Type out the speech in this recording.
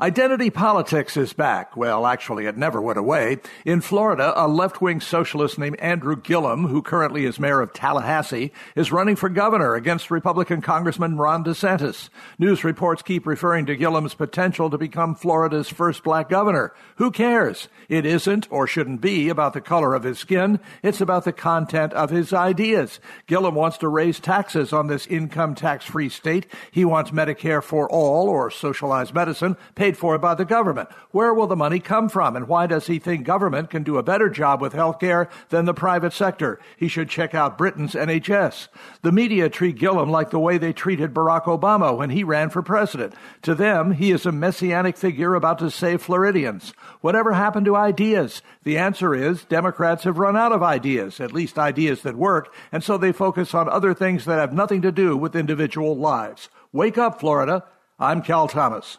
Identity politics is back. Well, actually, it never went away. In Florida, a left wing socialist named Andrew Gillum, who currently is mayor of Tallahassee, is running for governor against Republican Congressman Ron DeSantis. News reports keep referring to Gillum's potential to become Florida's first black governor. Who cares? It isn't or shouldn't be about the color of his skin. It's about the content of his ideas. Gillum wants to raise taxes on this income tax free state. He wants Medicare for all or socialized medicine paid for by the government. Where will the money come from? And why does he think government can do a better job with health care than the private sector? He should check out Britain's NHS. The media treat Gillum like the way they treated Barack Obama when he ran for president. To them, he is a messianic figure about to save Floridians. Whatever happened to ideas? The answer is Democrats have run out of ideas, at least ideas that work, and so they focus on other things that have nothing to do with individual lives. Wake up, Florida. I'm Cal Thomas.